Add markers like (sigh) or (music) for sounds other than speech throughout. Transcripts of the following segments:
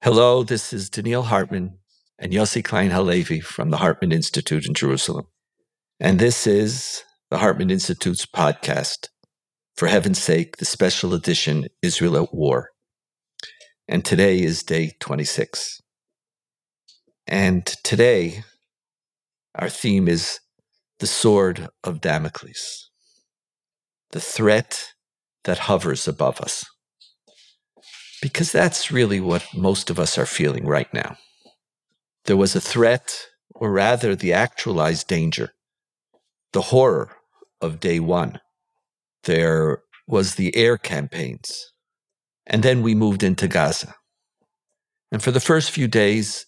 Hello, this is Donniel Hartman and Yossi Klein Halevi from the Hartman Institute in Jerusalem. And this is the Hartman Institute's podcast, For Heaven's Sake, the special edition Israel at War. And today is day 26. And today, our theme is the sword of Damocles, the threat that hovers above us because that's really what most of us are feeling right now. There was a threat, or rather, the actualized danger, the horror of day one. There was the air campaigns. And then we moved into Gaza. And for the first few days,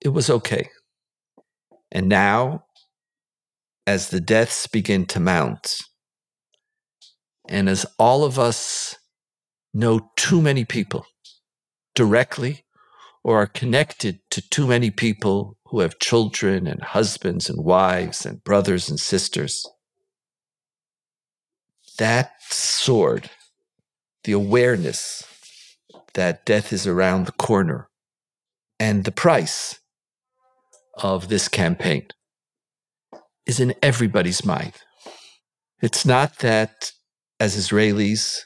it was okay. And now, as the deaths begin to mount, and as all of us know too many people directly or are connected to too many people who have children and husbands and wives and brothers and sisters. That sword, the awareness that death is around the corner, and the price of this campaign is in everybody's mind. It's not that as Israelis,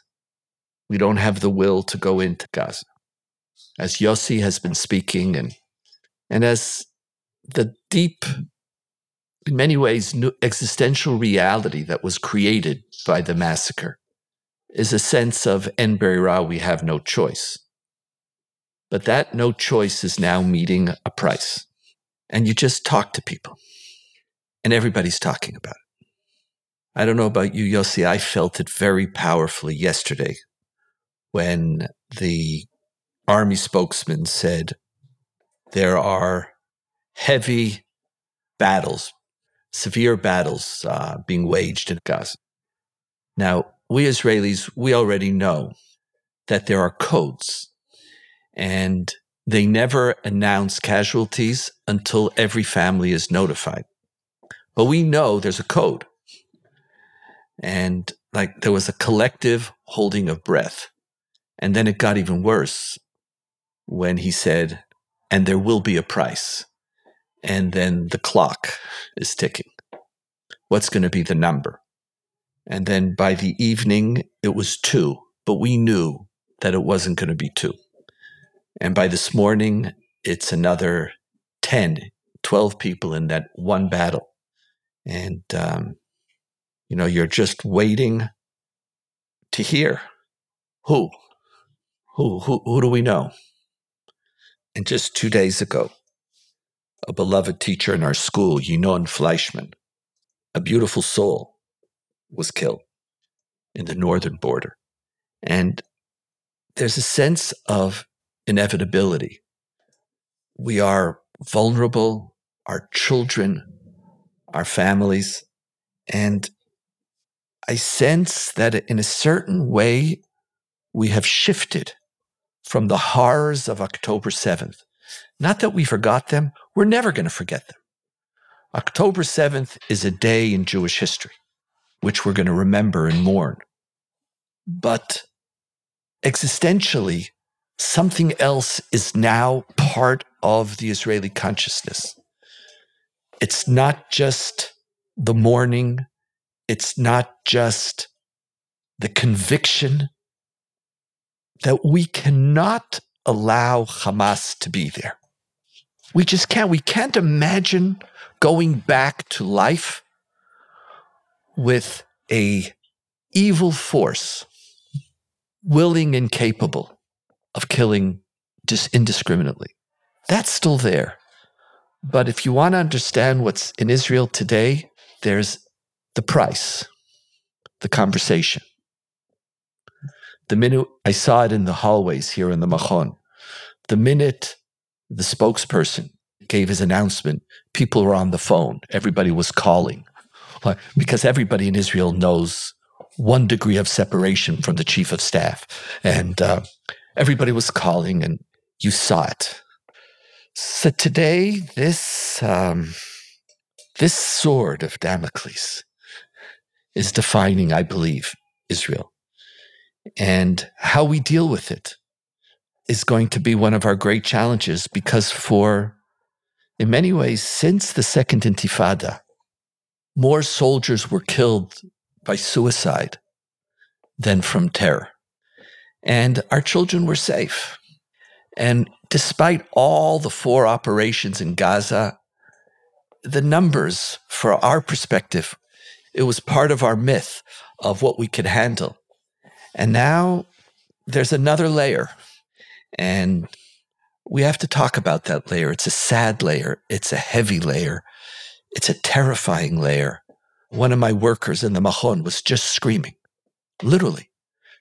we don't have the will to go into Gaza. As Yossi has been speaking, and and as the deep, in many ways, existential reality that was created by the massacre is a sense of Ein Brera, we have no choice. But that no choice is now meeting a price. And you just talk to people, and everybody's talking about it. I don't know about you, Yossi. I felt it very powerfully yesterday when the army spokesman said there are heavy battles, severe battles uh, being waged in Gaza. Now, we Israelis, we already know that there are codes and they never announce casualties until every family is notified. But we know there's a code. And like there was a collective holding of breath. And then it got even worse when he said, and there will be a price. And then the clock is ticking. What's going to be the number? And then by the evening, it was two, but we knew that it wasn't going to be two. And by this morning, it's another 10, 12 people in that one battle. And, um, you know, you're just waiting to hear who who, who, who do we know? And just two days ago, a beloved teacher in our school, Yinon Fleischman, a beautiful soul, was killed in the northern border. And there's a sense of inevitability. We are vulnerable, our children, our families. And I sense that in a certain way, we have shifted from the horrors of October 7th. Not that we forgot them, we're never going to forget them. October 7th is a day in Jewish history, which we're going to remember and mourn. But existentially, something else is now part of the Israeli consciousness. It's not just the mourning, it's not just the conviction that we cannot allow Hamas to be there. We just can't. We can't imagine going back to life with a evil force willing and capable of killing just indiscriminately. That's still there. But if you want to understand what's in Israel today, there's the price, the conversation, the minute I saw it in the hallways here in the Machon, the minute the spokesperson gave his announcement, people were on the phone. Everybody was calling because everybody in Israel knows one degree of separation from the chief of staff. And uh, everybody was calling, and you saw it. So today, this, um, this sword of Damocles is defining, I believe, Israel and how we deal with it. is going to be one of our great challenges because, for in many ways, since the Second Intifada, more soldiers were killed by suicide than from terror. And our children were safe. And despite all the four operations in Gaza, the numbers, for our perspective, it was part of our myth of what we could handle. And now there's another layer. And we have to talk about that layer. It's a sad layer. It's a heavy layer. It's a terrifying layer. One of my workers in the Machon was just screaming, literally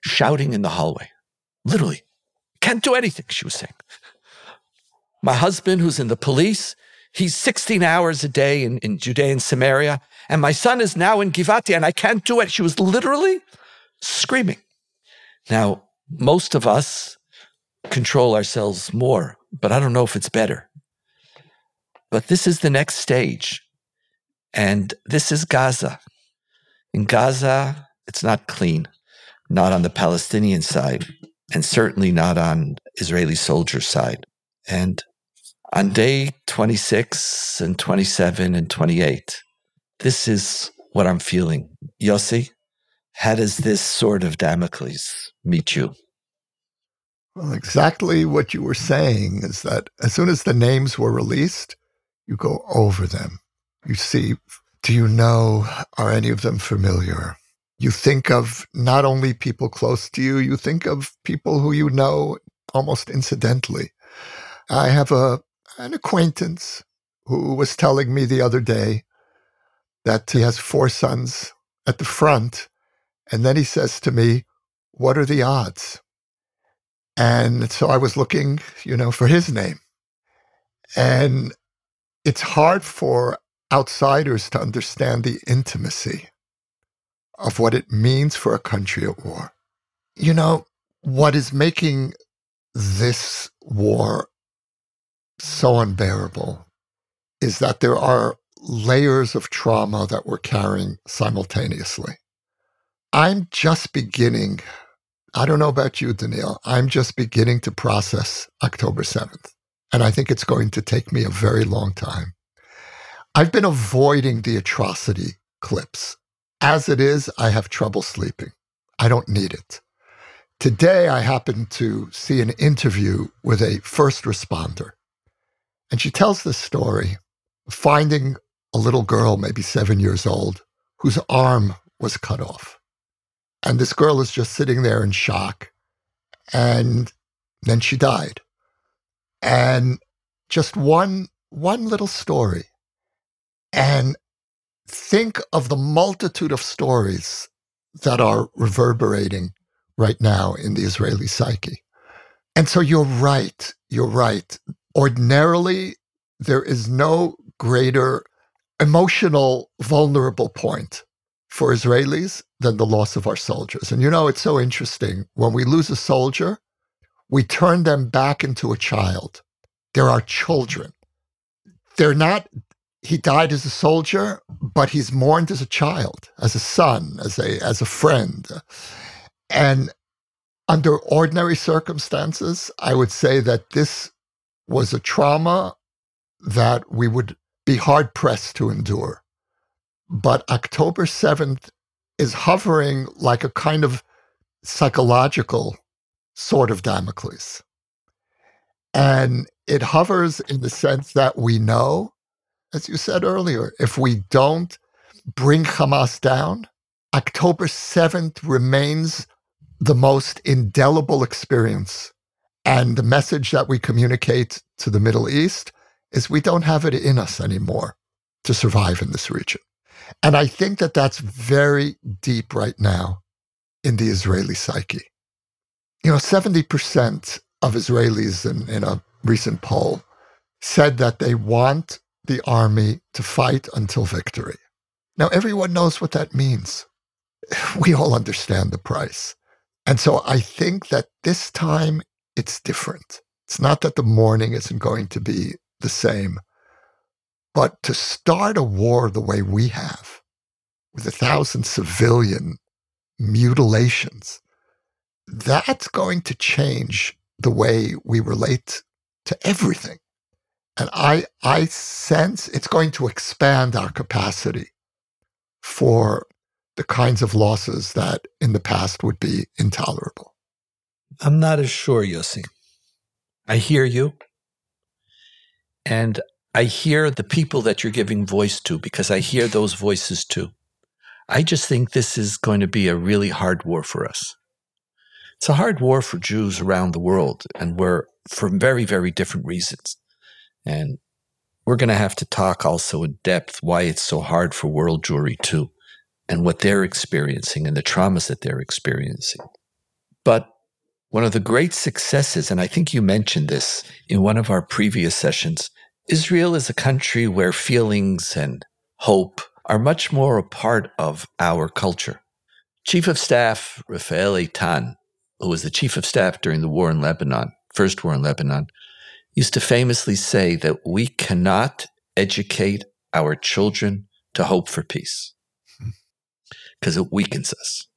shouting in the hallway. Literally. Can't do anything, she was saying. My husband, who's in the police, he's 16 hours a day in, in Judea and Samaria. And my son is now in Givati and I can't do it. She was literally screaming. Now, most of us control ourselves more, but I don't know if it's better. But this is the next stage. And this is Gaza. In Gaza, it's not clean, not on the Palestinian side, and certainly not on Israeli soldier side. And on day 26 and 27 and 28, this is what I'm feeling. Yossi, how does this sword of Damocles meet you? Well, exactly what you were saying is that as soon as the names were released, you go over them. You see, do you know, are any of them familiar? You think of not only people close to you, you think of people who you know almost incidentally. I have a an acquaintance who was telling me the other day that he has four sons at the front. And then he says to me, What are the odds? And so I was looking, you know, for his name. And it's hard for outsiders to understand the intimacy of what it means for a country at war. You know, what is making this war so unbearable is that there are layers of trauma that we're carrying simultaneously. I'm just beginning, I don't know about you, Donniel, I'm just beginning to process October 7th. And I think it's going to take me a very long time. I've been avoiding the atrocity clips. As it is, I have trouble sleeping. I don't need it. Today, I happened to see an interview with a first responder. And she tells this story finding a little girl, maybe seven years old, whose arm was cut off. And this girl is just sitting there in shock. And then she died. And just one, one little story. And think of the multitude of stories that are reverberating right now in the Israeli psyche. And so you're right. You're right. Ordinarily, there is no greater emotional vulnerable point for Israelis than the loss of our soldiers. And you know, it's so interesting. When we lose a soldier, we turn them back into a child. They're our children. They're not, he died as a soldier, but he's mourned as a child, as a son, as a, as a friend. And under ordinary circumstances, I would say that this was a trauma that we would be hard pressed to endure. But October 7th is hovering like a kind of psychological sort of Damocles. And it hovers in the sense that we know, as you said earlier, if we don't bring Hamas down, October 7th remains the most indelible experience. And the message that we communicate to the Middle East is we don't have it in us anymore to survive in this region. And I think that that's very deep right now in the Israeli psyche. You know, 70% of Israelis in, in a recent poll said that they want the army to fight until victory. Now, everyone knows what that means. (laughs) We all understand the price. And so I think that this time it's different. It's not that the mourning isn't going to be the same. But to start a war the way we have, with a thousand civilian mutilations, that's going to change the way we relate to everything. And I, I sense it's going to expand our capacity for the kinds of losses that in the past would be intolerable. I'm not as sure, Yossi. I hear you. And I hear the people that you're giving voice to because I hear those voices too. I just think this is going to be a really hard war for us. It's a hard war for Jews around the world, and we're for very, very different reasons. And we're going to have to talk also in depth why it's so hard for world Jewry too, and what they're experiencing and the traumas that they're experiencing. But one of the great successes, and I think you mentioned this in one of our previous sessions, Israel is a country where feelings and hope are much more a part of our culture. Chief of Staff Rafael Eitan, who was the chief of staff during the war in Lebanon, first war in Lebanon, used to famously say that we cannot educate our children to hope for peace (laughs) because it weakens us.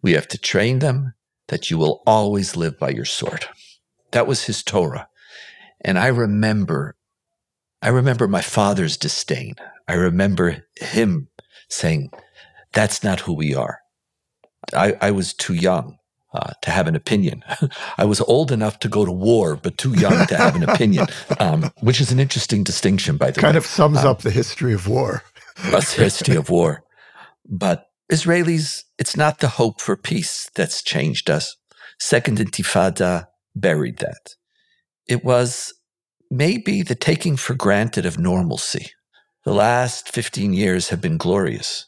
We have to train them that you will always live by your sword. That was his Torah. And I remember, I remember my father's disdain. I remember him saying, that's not who we are. I, I was too young uh, to have an opinion. (laughs) I was old enough to go to war, but too young to have an (laughs) opinion, um, which is an interesting distinction, by the kind way. Kind of sums um, up the history of war. (laughs) the history of war. But Israelis, it's not the hope for peace that's changed us. Second Intifada buried that. It was maybe the taking for granted of normalcy. The last 15 years have been glorious,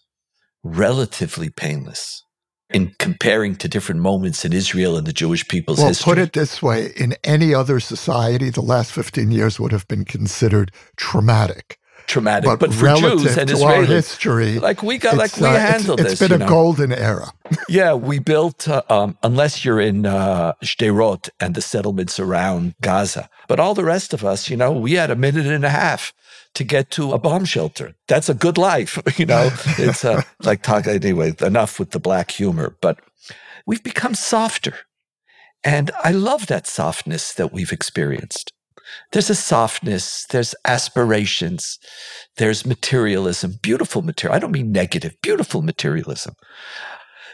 relatively painless in comparing to different moments in Israel and the Jewish people's well, history. Well, put it this way in any other society, the last 15 years would have been considered traumatic. Traumatic, but, but for relative Jews and to Israelis, our history, like we got, like we uh, handled it's, this. It's been a know? golden era. (laughs) yeah, we built, uh, um, unless you're in uh, Sderot and the settlements around Gaza, but all the rest of us, you know, we had a minute and a half to get to a bomb shelter. That's a good life, (laughs) you know. It's uh, (laughs) like talk anyway. Enough with the black humor, but we've become softer, and I love that softness that we've experienced. There's a softness, there's aspirations, there's materialism, beautiful material. I don't mean negative, beautiful materialism.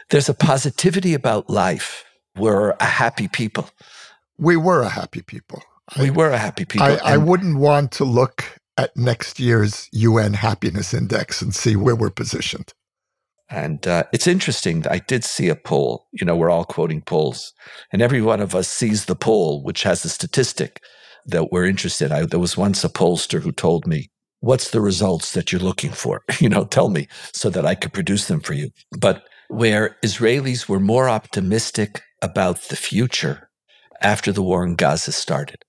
There's a positivity about life. We're a happy people. We were a happy people. We were a happy people. I, I wouldn't want to look at next year's UN Happiness Index and see where we're positioned. And uh, it's interesting. I did see a poll. You know, we're all quoting polls, and every one of us sees the poll, which has a statistic that we're interested. I, there was once a pollster who told me, "What's the results that you're looking for? (laughs) you know, tell me so that I could produce them for you." But where Israelis were more optimistic about the future after the war in Gaza started.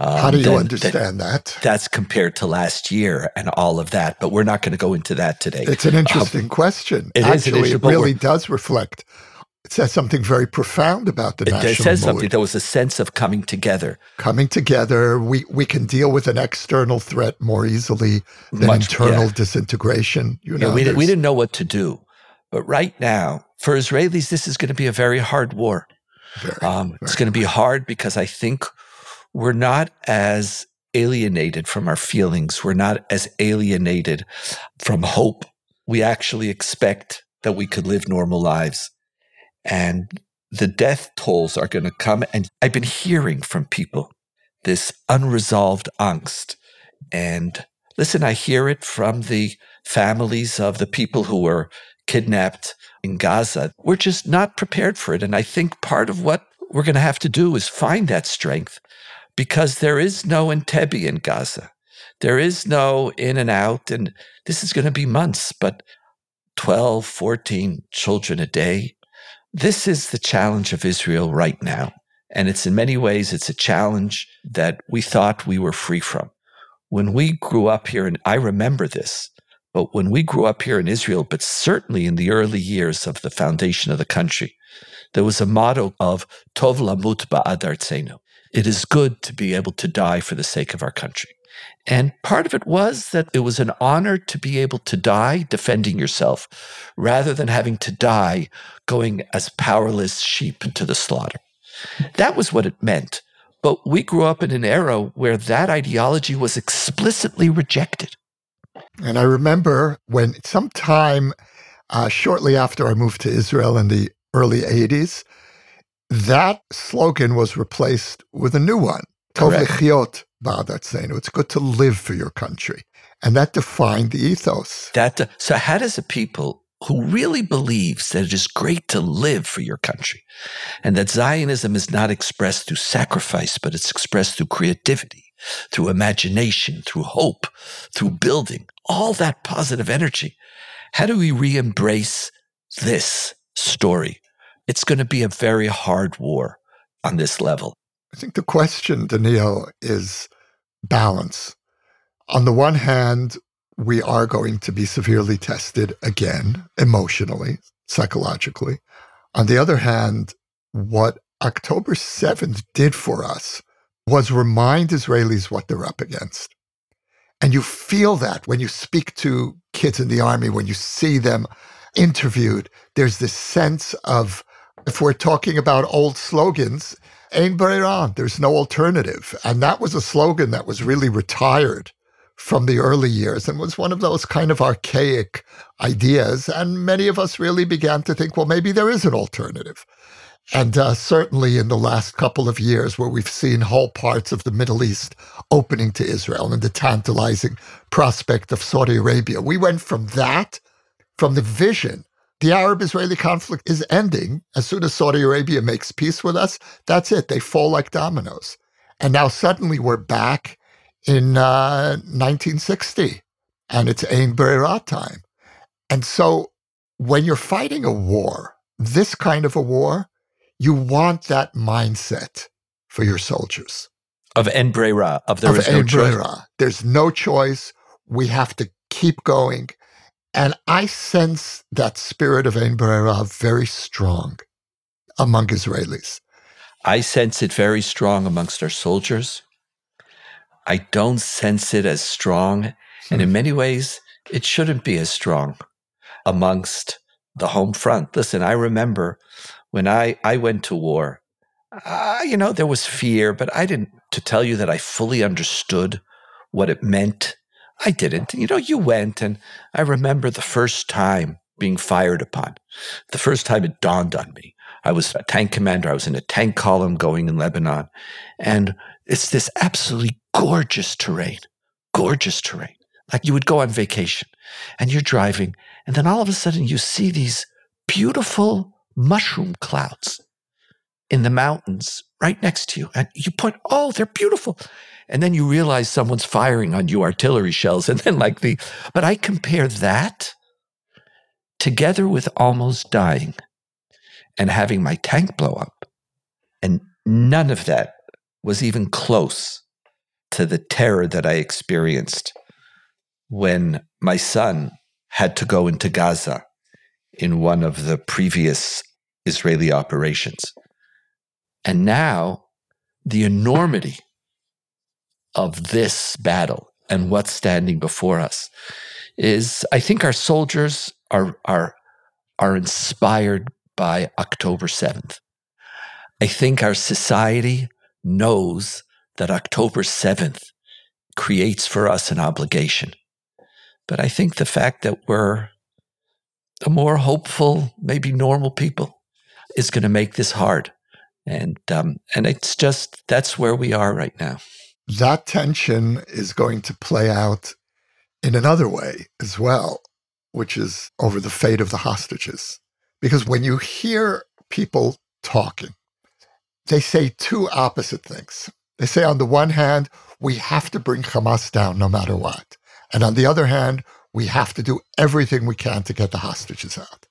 Um, How do you understand that? That's compared to last year and all of that, but we're not going to go into that today. It's an interesting um, question. It Actually, is it really does reflect. It says something very profound about the it, national. It says mood. something. There was a sense of coming together. Coming together, we we can deal with an external threat more easily than Much, internal yeah. disintegration. You know, yeah, we, we didn't know what to do, but right now, for Israelis, this is going to be a very hard war. Very, um, very it's going to be hard because I think we're not as alienated from our feelings. We're not as alienated from hope. We actually expect that we could live normal lives. And the death tolls are going to come. And I've been hearing from people this unresolved angst. And listen, I hear it from the families of the people who were kidnapped in Gaza. We're just not prepared for it. And I think part of what we're going to have to do is find that strength because there is no Entebbe in Gaza. There is no in and out. And this is going to be months, but 12, 14 children a day. This is the challenge of Israel right now. And it's in many ways, it's a challenge that we thought we were free from. When we grew up here, and I remember this, but when we grew up here in Israel, but certainly in the early years of the foundation of the country, there was a motto of Tov lamut ba'ad. It is good to be able to die for the sake of our country. And part of it was that it was an honor to be able to die defending yourself rather than having to die going as powerless sheep to the slaughter. That was what it meant But we grew up in an era where that ideology was explicitly rejected. And I remember when sometime uh, shortly after I moved to Israel in the early 80s, that slogan was replaced with a new one. Tov lechyot ba'adatzeinu. It's good to live for your country. And that defined the ethos. That, so how does a people who really believes that it is great to live for your country and that Zionism is not expressed through sacrifice, but it's expressed through creativity, through imagination, through hope, through building, all that positive energy. How do we re embrace this story? It's going to be a very hard war on this level. I think the question, Donniel, is balance. On the one hand, we are going to be severely tested again, emotionally, psychologically. On the other hand, what October 7th did for us was remind Israelis what they're up against. And you feel that when you speak to kids in the army, when you see them interviewed, there's this sense of, if we're talking about old slogans, Ein Brera, there's no alternative. And that was a slogan that was really retired from the early years and was one of those kind of archaic ideas. And many of us really began to think, well, maybe there is an alternative. And uh, certainly in the last couple of years, where we've seen whole parts of the Middle East opening to Israel and the tantalizing prospect of Saudi Arabia, we went from that, from the vision, the Arab Israeli conflict is ending. As soon as Saudi Arabia makes peace with us, that's it. They fall like dominoes. And now suddenly we're back in uh, 1960, and it's Ein Brera time. And so when you're fighting a war, this kind of a war, you want that mindset for your soldiers. Of Ein Brera, of there of is no choice. There's no choice. We have to keep going. And I sense that spirit of Ein Brera very strong among Israelis. I sense it very strong amongst our soldiers. I don't sense it as strong. And in hmm. many ways, it shouldn't be as strong amongst the home front. Listen, I remember when I, I went to war, uh, you know, there was fear, but I didn't, to tell you that I fully understood what it meant. I didn't. You know, you went, and I remember the first time being fired upon, the first time it dawned on me. I was a tank commander. I was in a tank column going in Lebanon. And it's this absolutely gorgeous terrain, gorgeous terrain. Like you would go on vacation and you're driving, and then all of a sudden you see these beautiful mushroom clouds in the mountains right next to you. And you point, oh, they're beautiful. And then you realize someone's firing on you artillery shells. And then, like the, but I compare that together with almost dying and having my tank blow up. And none of that was even close to the terror that I experienced when my son had to go into Gaza in one of the previous Israeli operations. And now the enormity of this battle and what's standing before us is I think our soldiers are are are inspired by October 7th. I think our society knows that October 7th creates for us an obligation. But I think the fact that we're a more hopeful, maybe normal people is going to make this hard. And um, and it's just that's where we are right now. That tension is going to play out in another way as well, which is over the fate of the hostages. Because when you hear people talking, they say two opposite things. They say, on the one hand, we have to bring Hamas down no matter what. And on the other hand, we have to do everything we can to get the hostages out.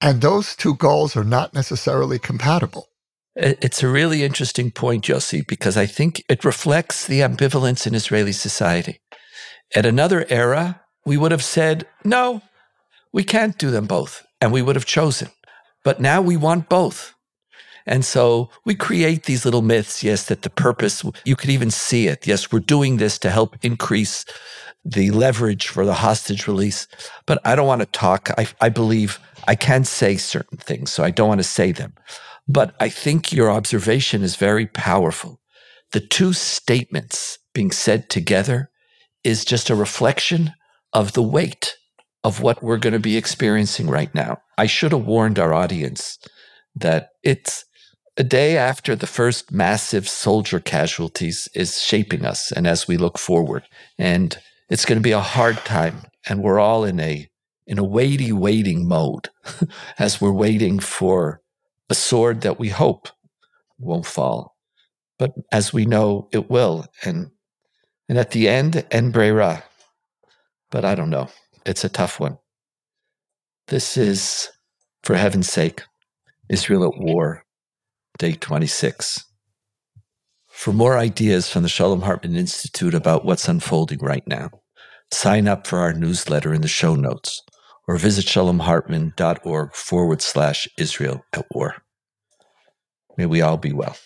And those two goals are not necessarily compatible. It's a really interesting point, Yossi, because I think it reflects the ambivalence in Israeli society. At another era, we would have said, no, we can't do them both and we would have chosen. But now we want both. And so we create these little myths, yes, that the purpose, you could even see it. Yes, we're doing this to help increase the leverage for the hostage release. But I don't want to talk. I, I believe I can say certain things, so I don't want to say them. But I think your observation is very powerful the two statements being said together is just a reflection of the weight of what we're going to be experiencing right now. I should have warned our audience that it's a day after the first massive soldier casualties is shaping us and as we look forward. And it's going to be a hard time. And we're all in a in a weighty waiting mode (laughs) as we're waiting for a sword that we hope won't fall. But as we know, it will. And and at the end, Ein Brera. But I don't know. It's a tough one. This is, for heaven's sake, Israel at War, day 26. For more ideas from the Shalom Hartman Institute about what's unfolding right now, sign up for our newsletter in the show notes or visit shalomhartman.org forward slash Israel at war. May we all be well.